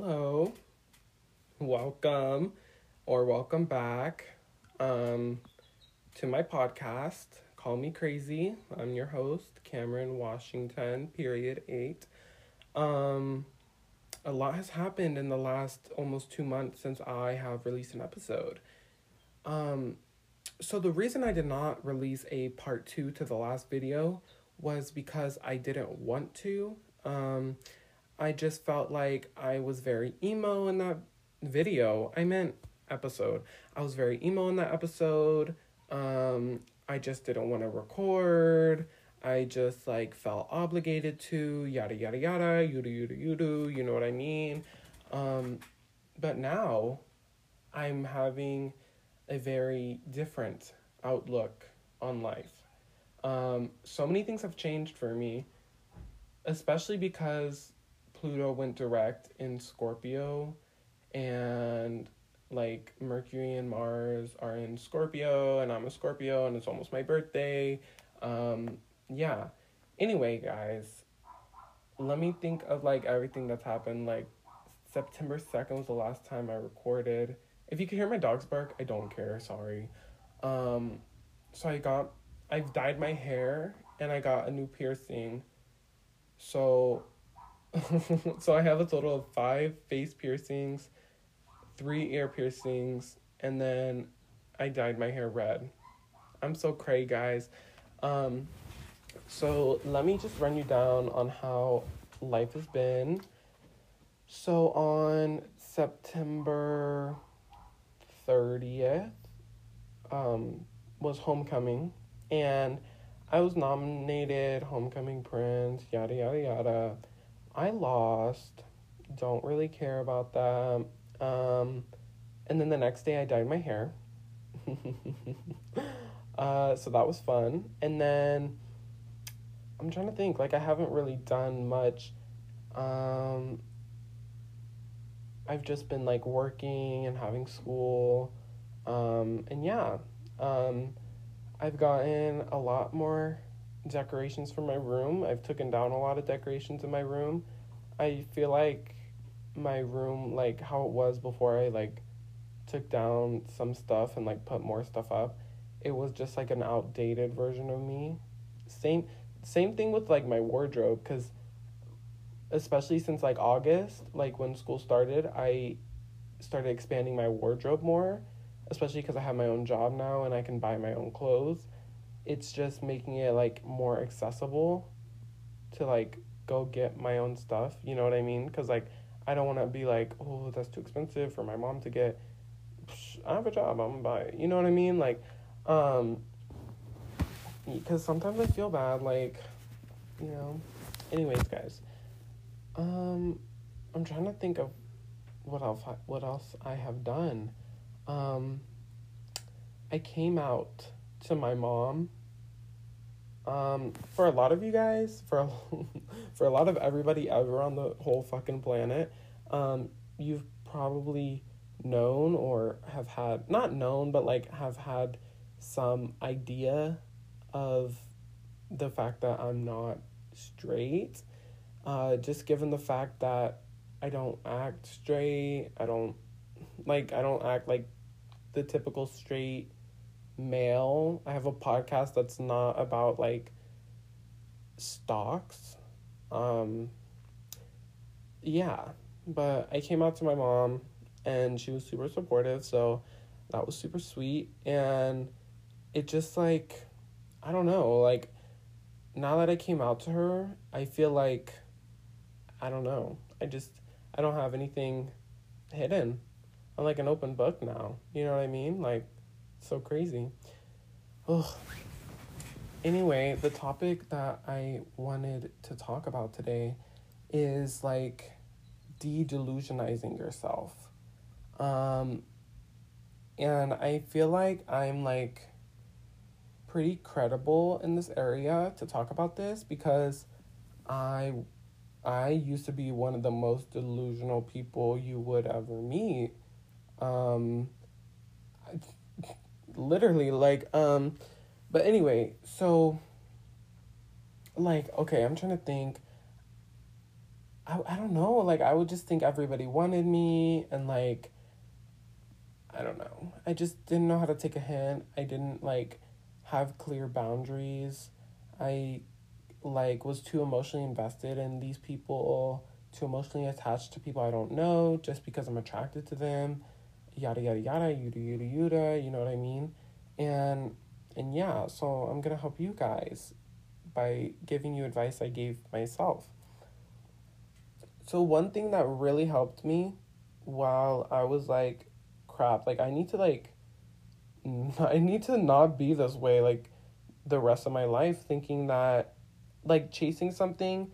hello. Welcome or welcome back um, to my podcast. Call me crazy. I'm your host, Cameron Washington, period eight. Um, a lot has happened in the last almost two months since I have released an episode. Um, so the reason I did not release a part two to the last video was because I didn't want to. Um, I just felt like I was very emo in that video. I meant episode. I was very emo in that episode. Um, I just didn't want to record. I just like felt obligated to yada yada yada yada yada yada. You know what I mean? Um, but now, I'm having a very different outlook on life. Um, so many things have changed for me, especially because Pluto went direct in Scorpio, and like Mercury and Mars are in Scorpio, and I'm a Scorpio, and it's almost my birthday. Um, yeah. Anyway, guys, let me think of like everything that's happened. Like September 2nd was the last time I recorded. If you can hear my dogs bark, I don't care, sorry. Um, so I got, I've dyed my hair and I got a new piercing. So so I have a total of five face piercings, three ear piercings, and then I dyed my hair red. I'm so cray, guys. Um, so let me just run you down on how life has been. So on September 30th um, was homecoming, and I was nominated homecoming prince, yada yada yada. I lost. Don't really care about that. Um, and then the next day I dyed my hair. uh, so that was fun. And then I'm trying to think, like, I haven't really done much. Um, I've just been like working and having school. Um, and yeah, um, I've gotten a lot more decorations for my room. I've taken down a lot of decorations in my room. I feel like my room like how it was before I like took down some stuff and like put more stuff up. It was just like an outdated version of me. Same same thing with like my wardrobe cuz especially since like August, like when school started, I started expanding my wardrobe more, especially cuz I have my own job now and I can buy my own clothes it's just making it like more accessible to like go get my own stuff. You know what I mean? Because like I don't want to be like, oh, that's too expensive for my mom to get. I have a job. I'm gonna buy it. You know what I mean? Like, um, because sometimes I feel bad. Like, you know. Anyways, guys, um, I'm trying to think of what else. I, what else I have done. Um, I came out to my mom um, for a lot of you guys, for a, for a lot of everybody ever on the whole fucking planet, um, you've probably known or have had not known, but like have had some idea of the fact that I'm not straight. Uh, just given the fact that I don't act straight, I don't like I don't act like the typical straight male. I have a podcast that's not about like stocks. Um yeah, but I came out to my mom and she was super supportive, so that was super sweet and it just like I don't know, like now that I came out to her, I feel like I don't know. I just I don't have anything hidden. I'm like an open book now. You know what I mean? Like so crazy. Oh. Anyway, the topic that I wanted to talk about today is like de-delusionizing yourself. Um and I feel like I'm like pretty credible in this area to talk about this because I I used to be one of the most delusional people you would ever meet. Um literally like um but anyway so like okay i'm trying to think I, I don't know, like I would just think everybody wanted me and like I don't know. I just didn't know how to take a hint. I didn't like have clear boundaries. I like was too emotionally invested in these people, too emotionally attached to people I don't know just because I'm attracted to them. Yada yada yada, yada yada yuda, you know what I mean? And and yeah, so I'm gonna help you guys by giving you advice I gave myself. So one thing that really helped me while I was like crap, like I need to like I need to not be this way like the rest of my life thinking that like chasing something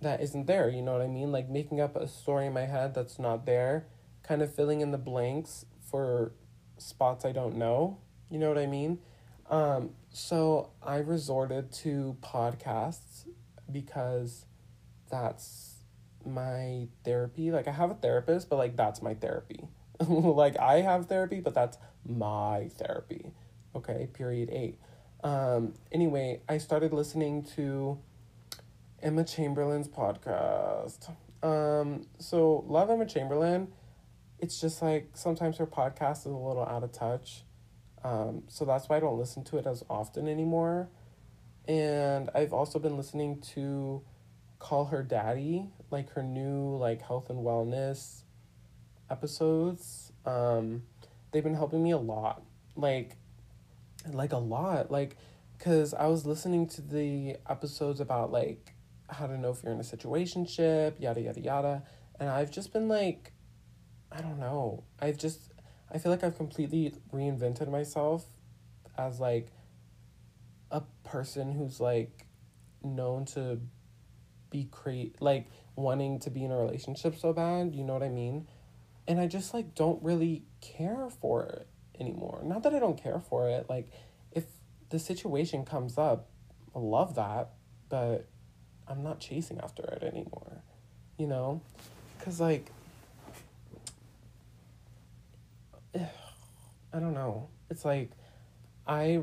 that isn't there, you know what I mean? Like making up a story in my head that's not there, kind of filling in the blanks for spots I don't know, you know what I mean? Um, so I resorted to podcasts because that's my therapy. Like I have a therapist, but like that's my therapy. like I have therapy, but that's my therapy. Okay, period eight. Um, anyway, I started listening to Emma Chamberlain's podcast. Um, so love Emma Chamberlain. It's just like sometimes her podcast is a little out of touch. Um, so that's why I don't listen to it as often anymore. And I've also been listening to Call Her Daddy, like her new like health and wellness episodes. Um, they've been helping me a lot. Like like a lot. Like cuz I was listening to the episodes about like how to know if you're in a situationship, yada yada yada, and I've just been like I don't know. I've just I feel like I've completely reinvented myself as like a person who's like known to be create like wanting to be in a relationship so bad, you know what I mean? And I just like don't really care for it anymore. Not that I don't care for it, like if the situation comes up, I love that, but I'm not chasing after it anymore. You know? Cuz like I don't know. It's like I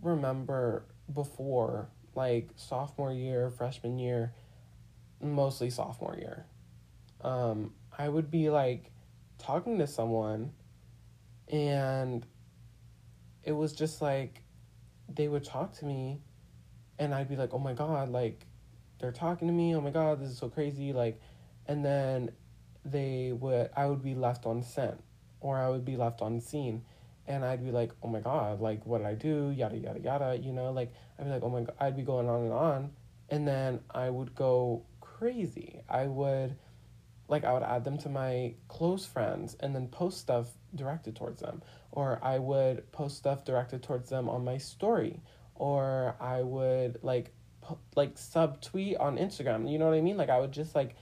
remember before like sophomore year, freshman year, mostly sophomore year. Um, I would be like talking to someone and it was just like they would talk to me and I'd be like, "Oh my god, like they're talking to me. Oh my god, this is so crazy." Like and then they would I would be left on sent or I would be left on seen and I'd be like, oh my God, like, what did I do? Yada, yada, yada, you know, like, I'd be like, oh my God, I'd be going on and on. And then I would go crazy. I would, like, I would add them to my close friends and then post stuff directed towards them. Or I would post stuff directed towards them on my story. Or I would, like, po- like subtweet on Instagram. You know what I mean? Like, I would just, like,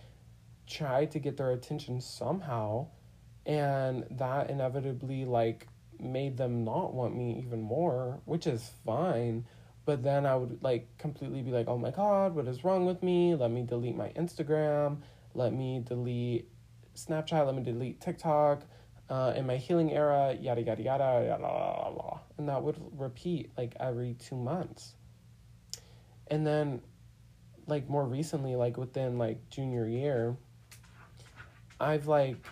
try to get their attention somehow. And that inevitably, like, made them not want me even more, which is fine. But then I would like completely be like, oh my God, what is wrong with me? Let me delete my Instagram. Let me delete Snapchat. Let me delete TikTok. Uh, in my healing era, yada, yada, yada, yada, yada, yada. And that would repeat like every two months. And then, like, more recently, like within like junior year, I've like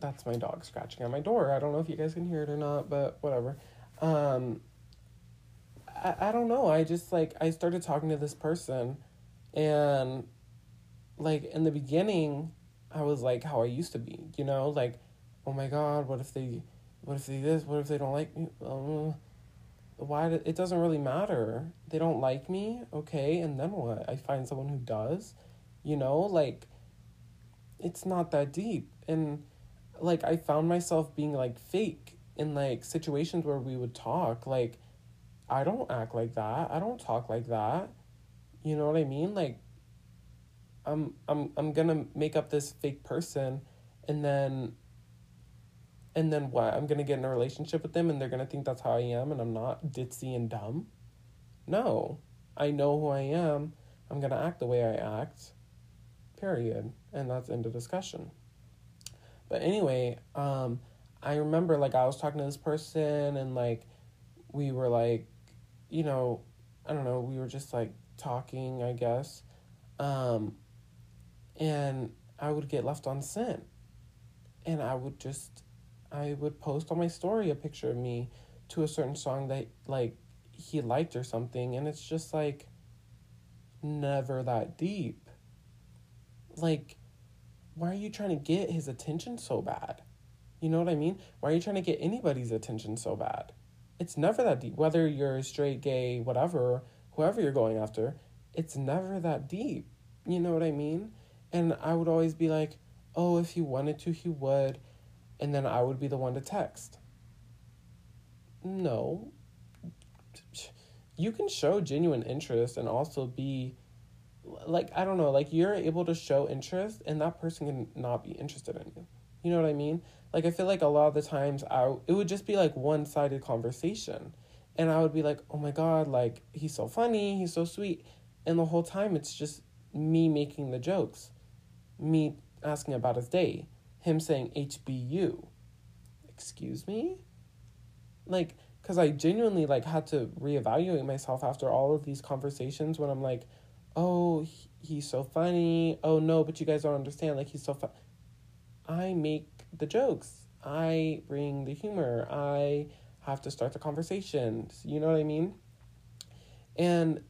that's my dog scratching at my door. I don't know if you guys can hear it or not, but whatever. Um, I, I don't know. I just like I started talking to this person and like in the beginning I was like how I used to be, you know, like oh my god, what if they what if they this, what if they don't like me? Um, why do, it doesn't really matter. They don't like me, okay, and then what? I find someone who does. You know, like it's not that deep. And like I found myself being like fake in like situations where we would talk like I don't act like that. I don't talk like that. You know what I mean? Like I'm I'm I'm going to make up this fake person and then and then what? I'm going to get in a relationship with them and they're going to think that's how I am and I'm not ditzy and dumb. No. I know who I am. I'm going to act the way I act. Period. And that's end of discussion. But anyway, um, I remember like I was talking to this person and like we were like, you know, I don't know, we were just like talking, I guess. Um, and I would get left on sent. And I would just I would post on my story a picture of me to a certain song that like he liked or something and it's just like never that deep. Like why are you trying to get his attention so bad? You know what I mean? Why are you trying to get anybody's attention so bad? It's never that deep. Whether you're straight, gay, whatever, whoever you're going after, it's never that deep. You know what I mean? And I would always be like, oh, if he wanted to, he would. And then I would be the one to text. No. You can show genuine interest and also be like, I don't know, like you're able to show interest and that person can not be interested in you. You know what I mean? Like I feel like a lot of the times I it would just be like one-sided conversation. And I would be like, "Oh my god, like he's so funny, he's so sweet." And the whole time it's just me making the jokes. Me asking about his day, him saying HBU. Excuse me? Like cuz I genuinely like had to reevaluate myself after all of these conversations when I'm like, "Oh, he's so funny. Oh no, but you guys don't understand like he's so fun." I make the jokes. I bring the humor. I have to start the conversations. You know what I mean? And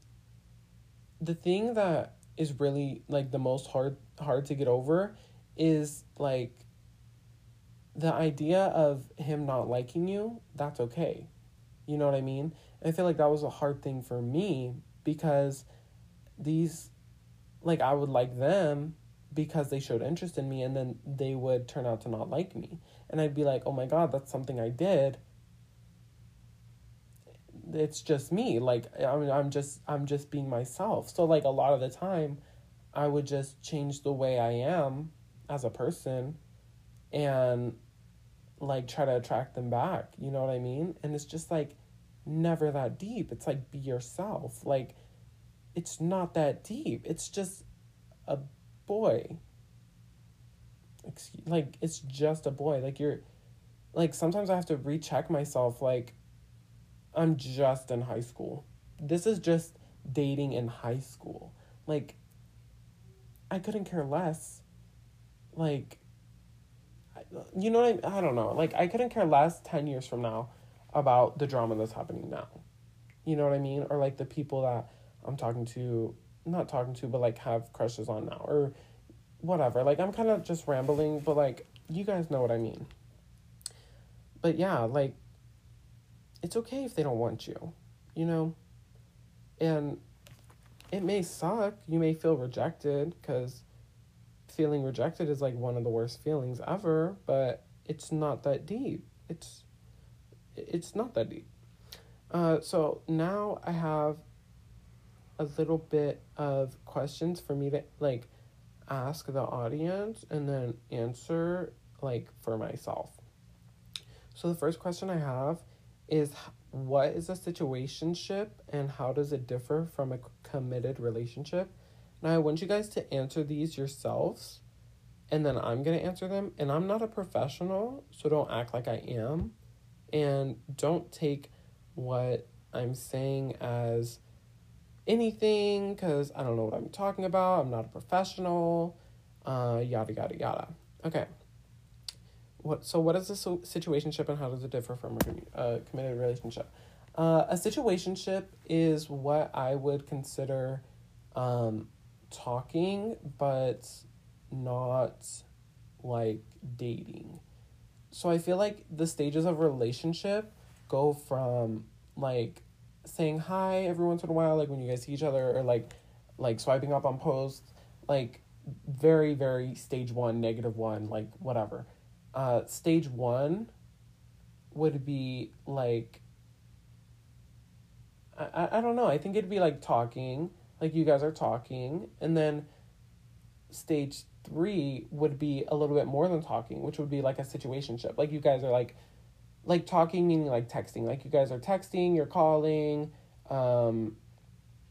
the thing that is really like the most hard hard to get over is like the idea of him not liking you, that's okay. You know what I mean? And I feel like that was a hard thing for me because these like I would like them because they showed interest in me and then they would turn out to not like me. And I'd be like, "Oh my god, that's something I did." It's just me. Like I mean, I'm just I'm just being myself. So like a lot of the time I would just change the way I am as a person and like try to attract them back. You know what I mean? And it's just like never that deep. It's like be yourself. Like it's not that deep. It's just a boy. Excuse, like it's just a boy. Like you're like sometimes I have to recheck myself like I'm just in high school. This is just dating in high school. Like I couldn't care less. Like you know what I I don't know. Like I couldn't care less 10 years from now about the drama that's happening now. You know what I mean? Or like the people that I'm talking to not talking to, but like have crushes on now or whatever. Like I'm kind of just rambling, but like you guys know what I mean. But yeah, like it's okay if they don't want you, you know? And it may suck. You may feel rejected because feeling rejected is like one of the worst feelings ever, but it's not that deep. It's it's not that deep. Uh, so now I have a little bit of questions for me to like ask the audience and then answer like for myself. So the first question I have is what is a situationship and how does it differ from a committed relationship? Now I want you guys to answer these yourselves and then I'm going to answer them and I'm not a professional, so don't act like I am and don't take what I'm saying as anything because I don't know what I'm talking about. I'm not a professional. Uh, yada yada yada. Okay. What? So what is a situationship and how does it differ from a committed relationship? Uh, a situationship is what I would consider um, talking, but not like dating. So I feel like the stages of relationship go from like saying hi every once in a while, like when you guys see each other, or like like swiping up on posts, like very very stage one, negative one, like whatever. Uh, stage one would be like I, I don't know. I think it'd be like talking, like you guys are talking, and then stage three would be a little bit more than talking, which would be like a situationship. Like you guys are like like talking meaning like texting. Like you guys are texting you're calling um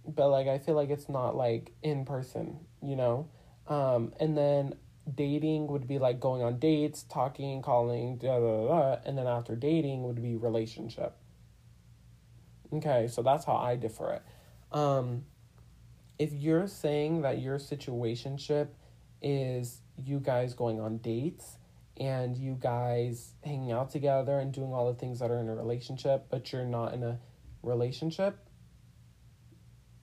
but like i feel like it's not like in person you know? Um and then dating would be like going on dates talking calling and then after dating would be relationship. Okay so that's how i differ it. Um if you're saying that your situationship is you guys going on dates and you guys hanging out together and doing all the things that are in a relationship, but you're not in a relationship.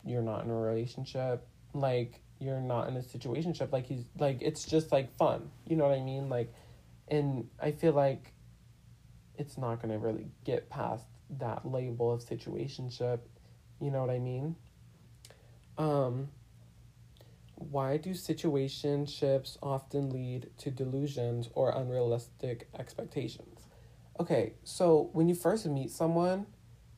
You're not in a relationship. Like you're not in a situationship. Like he's like it's just like fun. You know what I mean? Like and I feel like it's not gonna really get past that label of situationship. You know what I mean? Um why do situationships often lead to delusions or unrealistic expectations? Okay, so when you first meet someone,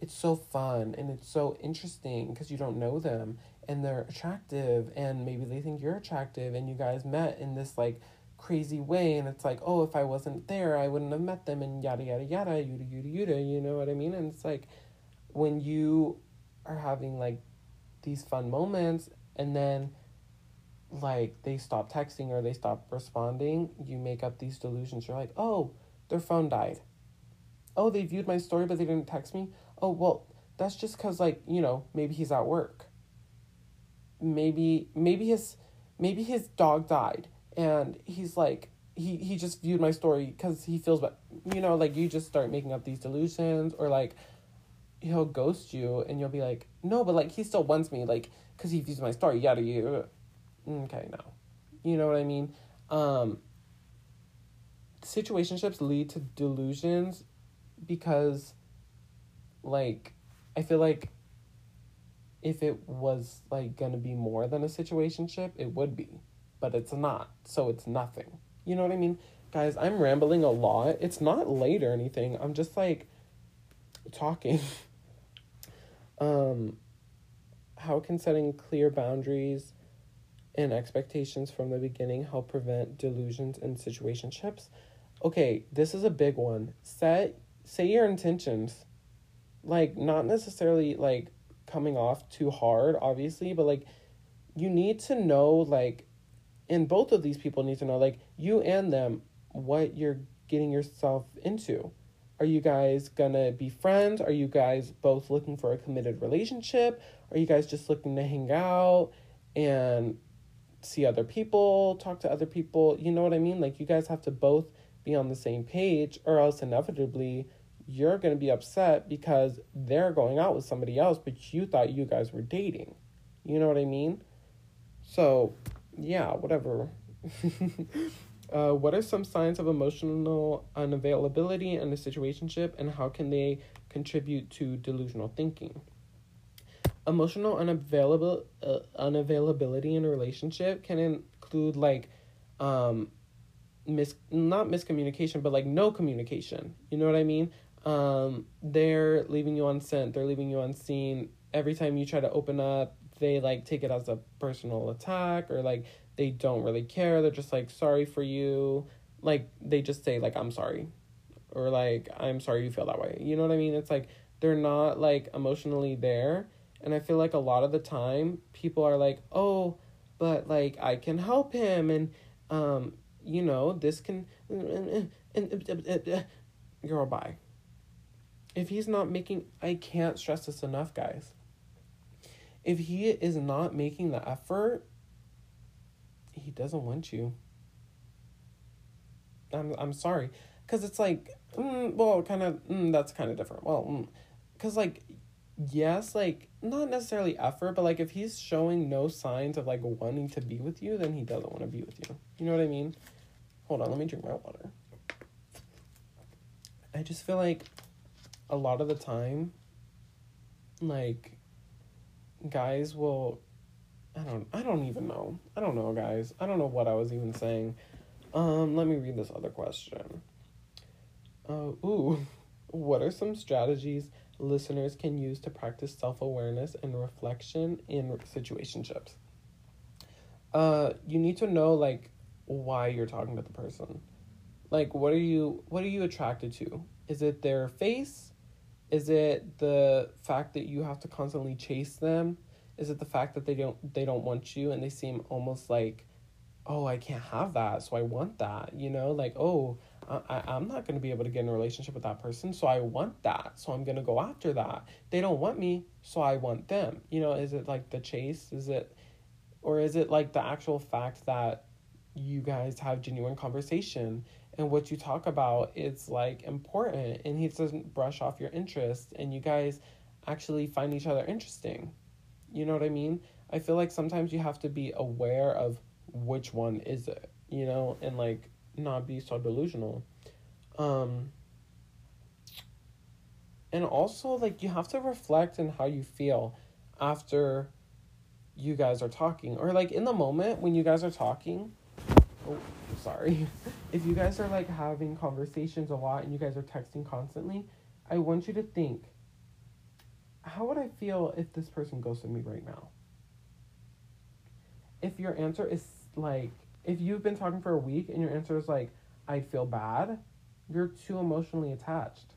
it's so fun and it's so interesting because you don't know them and they're attractive and maybe they think you're attractive and you guys met in this like crazy way and it's like, oh, if I wasn't there, I wouldn't have met them and yada yada yada, yada yada yada, you know what I mean? And it's like when you are having like these fun moments and then like they stop texting or they stop responding, you make up these delusions. You're like, oh, their phone died. Oh, they viewed my story but they didn't text me. Oh, well, that's just because like, you know, maybe he's at work. Maybe maybe his maybe his dog died and he's like he he just viewed my story because he feels but you know like you just start making up these delusions or like he'll ghost you and you'll be like no but like he still wants me like because he views my story yada yada okay, no. You know what I mean? Um, situationships lead to delusions because, like, I feel like if it was, like, gonna be more than a situationship, it would be. But it's not. So it's nothing. You know what I mean? Guys, I'm rambling a lot. It's not late or anything. I'm just, like, talking. um, how can setting clear boundaries and expectations from the beginning help prevent delusions in situationships. Okay, this is a big one. Set say your intentions. Like not necessarily like coming off too hard, obviously, but like you need to know like and both of these people need to know like you and them what you're getting yourself into. Are you guys gonna be friends? Are you guys both looking for a committed relationship? Are you guys just looking to hang out and see other people, talk to other people. You know what I mean? Like you guys have to both be on the same page, or else inevitably you're going to be upset because they're going out with somebody else, but you thought you guys were dating. You know what I mean? So, yeah, whatever. uh, what are some signs of emotional unavailability in a situationship, and how can they contribute to delusional thinking? Emotional unavailable uh, unavailability in a relationship can include like um mis not miscommunication but like no communication. You know what i mean? Um they're leaving you on sent. They're leaving you unseen. Every time you try to open up they like take it as a personal attack or like they don't really care. They're just like sorry for you. Like they just say like i'm sorry. Or like i'm sorry you feel that way. You know what i mean? It's like they're not like emotionally there and I feel like a lot of the time people are like, "Oh, but like I can help him and um you know, this can and, and, girl bye. If he's not making I can't stress this enough, guys. If he is not making the effort, he doesn't want you. I'm I'm sorry, cuz it's like mm, well, kind of mm, that's kind of different. Well, mm, cuz like yes, like not necessarily effort, but like if he's showing no signs of like wanting to be with you, then he doesn't want to be with you. You know what I mean? Hold on, let me drink my water. I just feel like a lot of the time, like guys will I don't I don't even know. I don't know, guys. I don't know what I was even saying. Um, let me read this other question. Uh, ooh, what are some strategies listeners can use to practice self awareness and reflection in situationships. Uh, you need to know like why you're talking to the person. Like, what are you what are you attracted to? Is it their face? Is it the fact that you have to constantly chase them? Is it the fact that they don't they don't want you and they seem almost like, oh, I can't have that, so I want that. You know, like oh, I, I'm not going to be able to get in a relationship with that person, so I want that, so I'm going to go after that. They don't want me, so I want them. You know, is it like the chase? Is it, or is it like the actual fact that you guys have genuine conversation and what you talk about is like important and he doesn't brush off your interest and you guys actually find each other interesting. You know what I mean? I feel like sometimes you have to be aware of which one is it, you know, and like not be so delusional. Um and also like you have to reflect on how you feel after you guys are talking or like in the moment when you guys are talking. Oh sorry. If you guys are like having conversations a lot and you guys are texting constantly i want you to think how would i feel if this person ghosted me right now? If your answer is like if you've been talking for a week and your answer is like i'd feel bad you're too emotionally attached.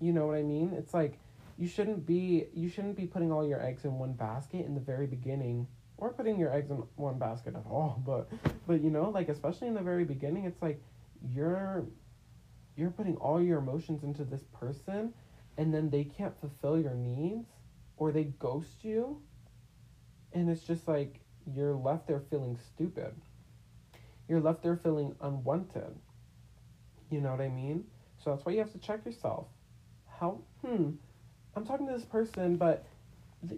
You know what i mean? It's like you shouldn't be you shouldn't be putting all your eggs in one basket in the very beginning or putting your eggs in one basket at all but but you know like especially in the very beginning it's like you're you're putting all your emotions into this person and then they can't fulfill your needs or they ghost you and it's just like you're left there feeling stupid you're left there feeling unwanted you know what i mean so that's why you have to check yourself how hmm I'm talking to this person, but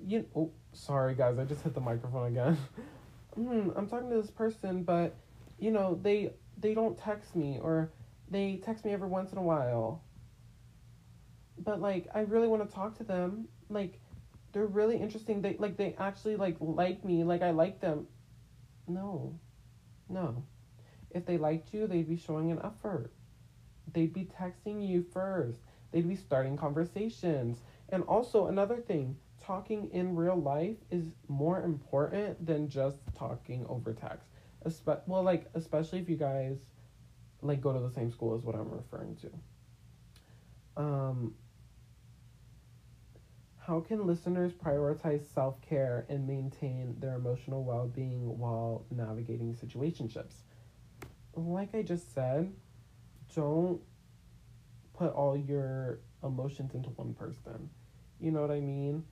you. Oh, sorry guys, I just hit the microphone again. hmm. I'm talking to this person, but you know they they don't text me or they text me every once in a while. But like, I really want to talk to them. Like, they're really interesting. They like they actually like like me. Like I like them. No, no. If they liked you, they'd be showing an effort. They'd be texting you first. They'd be starting conversations. And also another thing, talking in real life is more important than just talking over text. Espe- well, like especially if you guys like go to the same school as what I'm referring to. Um how can listeners prioritize self-care and maintain their emotional well-being while navigating situationships? Like I just said, don't put all your emotions into one person. You know what I mean?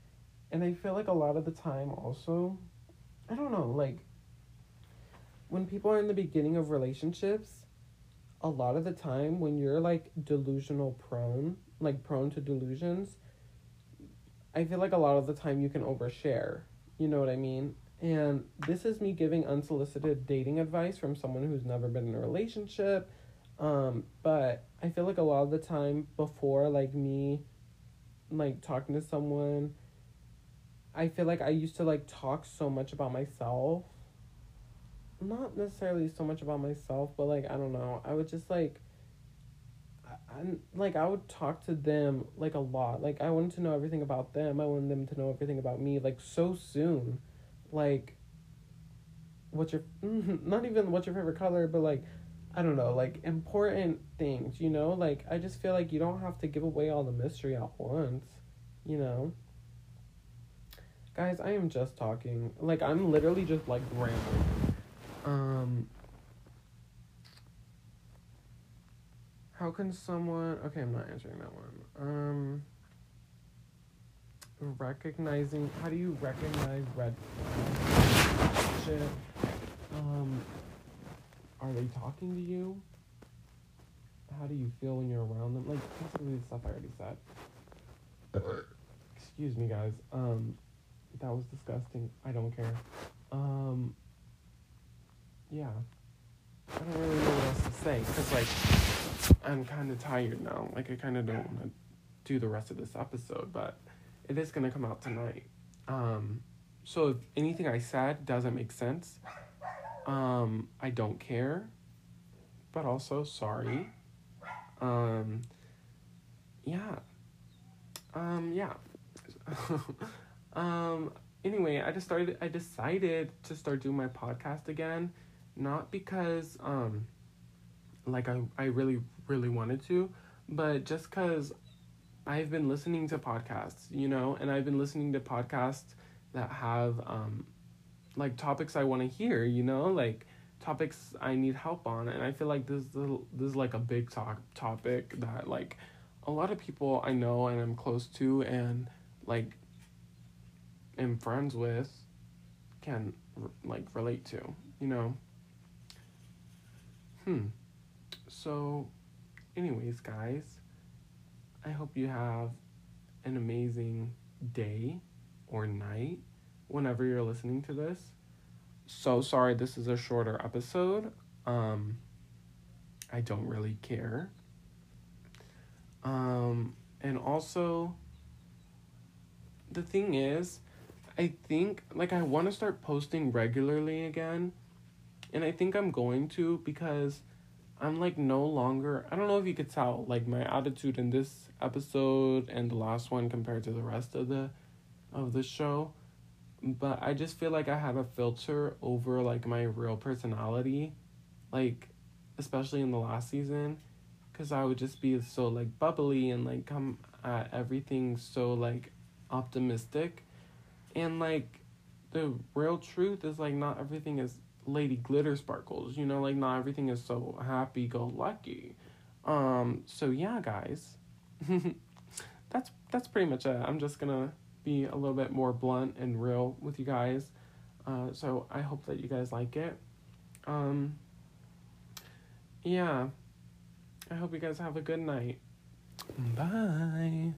And I feel like a lot of the time also, I don't know, like when people are in the beginning of relationships, a lot of the time when you're like delusional prone, like prone to delusions, I feel like a lot of the time you can overshare. You know what I mean? And this is me giving unsolicited dating advice from someone who's never been in a relationship. Um, but I feel like a lot of the time before like me like talking to someone, I feel like I used to like talk so much about myself. Not necessarily so much about myself, but like I don't know. I would just like I, like I would talk to them like a lot. Like I wanted to know everything about them. I wanted them to know everything about me like so soon. Like what's your not even what's your favorite color, but like I don't know, like important things, you know? Like I just feel like you don't have to give away all the mystery at once, you know? Guys, I am just talking. Like I'm literally just like rambling. Um How can someone Okay, I'm not answering that one. Um recognizing how do you recognize red? Shit. Um are they talking to you? How do you feel when you're around them? Like basically the stuff I already said. Excuse me, guys. Um, that was disgusting. I don't care. Um, yeah. I don't really know what else to say because like I'm kind of tired now. Like I kind of don't want to do the rest of this episode, but it is gonna come out tonight. Um, so if anything I said doesn't make sense, um, I don't care, but also sorry. Um, yeah. Um, yeah. um, anyway, I just started, I decided to start doing my podcast again, not because, um, like I, I really, really wanted to, but just because I've been listening to podcasts, you know, and I've been listening to podcasts that have, um, like topics I want to hear, you know, like topics I need help on, and I feel like this is this is like a big talk topic that like a lot of people I know and I'm close to and like am friends with can like relate to, you know. hmm. So, anyways, guys, I hope you have an amazing day or night whenever you're listening to this. So sorry this is a shorter episode. Um I don't really care. Um and also the thing is I think like I want to start posting regularly again. And I think I'm going to because I'm like no longer I don't know if you could tell like my attitude in this episode and the last one compared to the rest of the of the show but I just feel like I have a filter over like my real personality like especially in the last season cuz I would just be so like bubbly and like come at everything so like optimistic and like the real truth is like not everything is lady glitter sparkles you know like not everything is so happy go lucky um so yeah guys. That's that's pretty much it. I'm just gonna be a little bit more blunt and real with you guys. Uh so i hope that you guys like it. Um yeah. I hope you guys have a good night. Bye